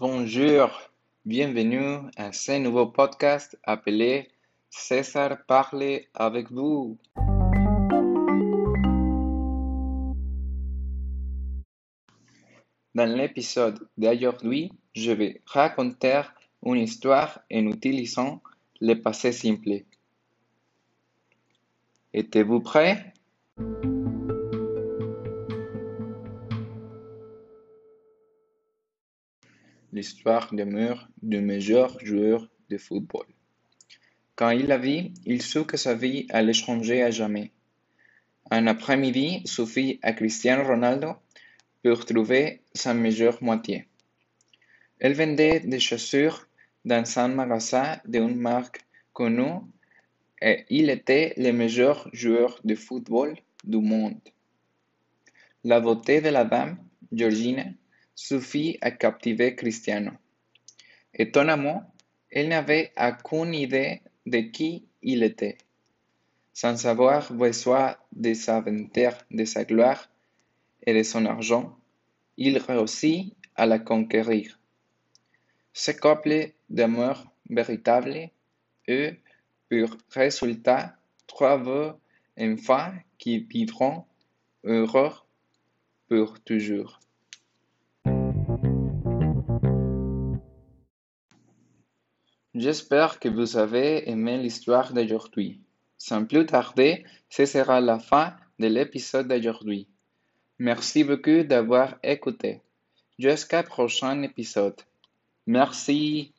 Bonjour, bienvenue à ce nouveau podcast appelé César parle avec vous. Dans l'épisode d'aujourd'hui, je vais raconter une histoire en utilisant le passé simple. Êtes-vous prêt? L'histoire demeure du meilleur joueur de football. Quand il la vit, il sut que sa vie allait changer à jamais. Un après-midi suffit à Cristiano Ronaldo pour trouver sa meilleure moitié. Elle vendait des chaussures dans un magasin d'une marque connue et il était le meilleur joueur de football du monde. La beauté de la dame, Georgina, suffit à captiver Cristiano. Étonnamment, elle n'avait aucune idée de qui il était. Sans avoir besoin de s'aventure de sa gloire et de son argent, il réussit à la conquérir. Ce couple d'amour véritable eut pour résultat trois enfants qui vivront heureux pour toujours. J'espère que vous avez aimé l'histoire d'aujourd'hui. Sans plus tarder, ce sera la fin de l'épisode d'aujourd'hui. Merci beaucoup d'avoir écouté. Jusqu'à prochain épisode. Merci.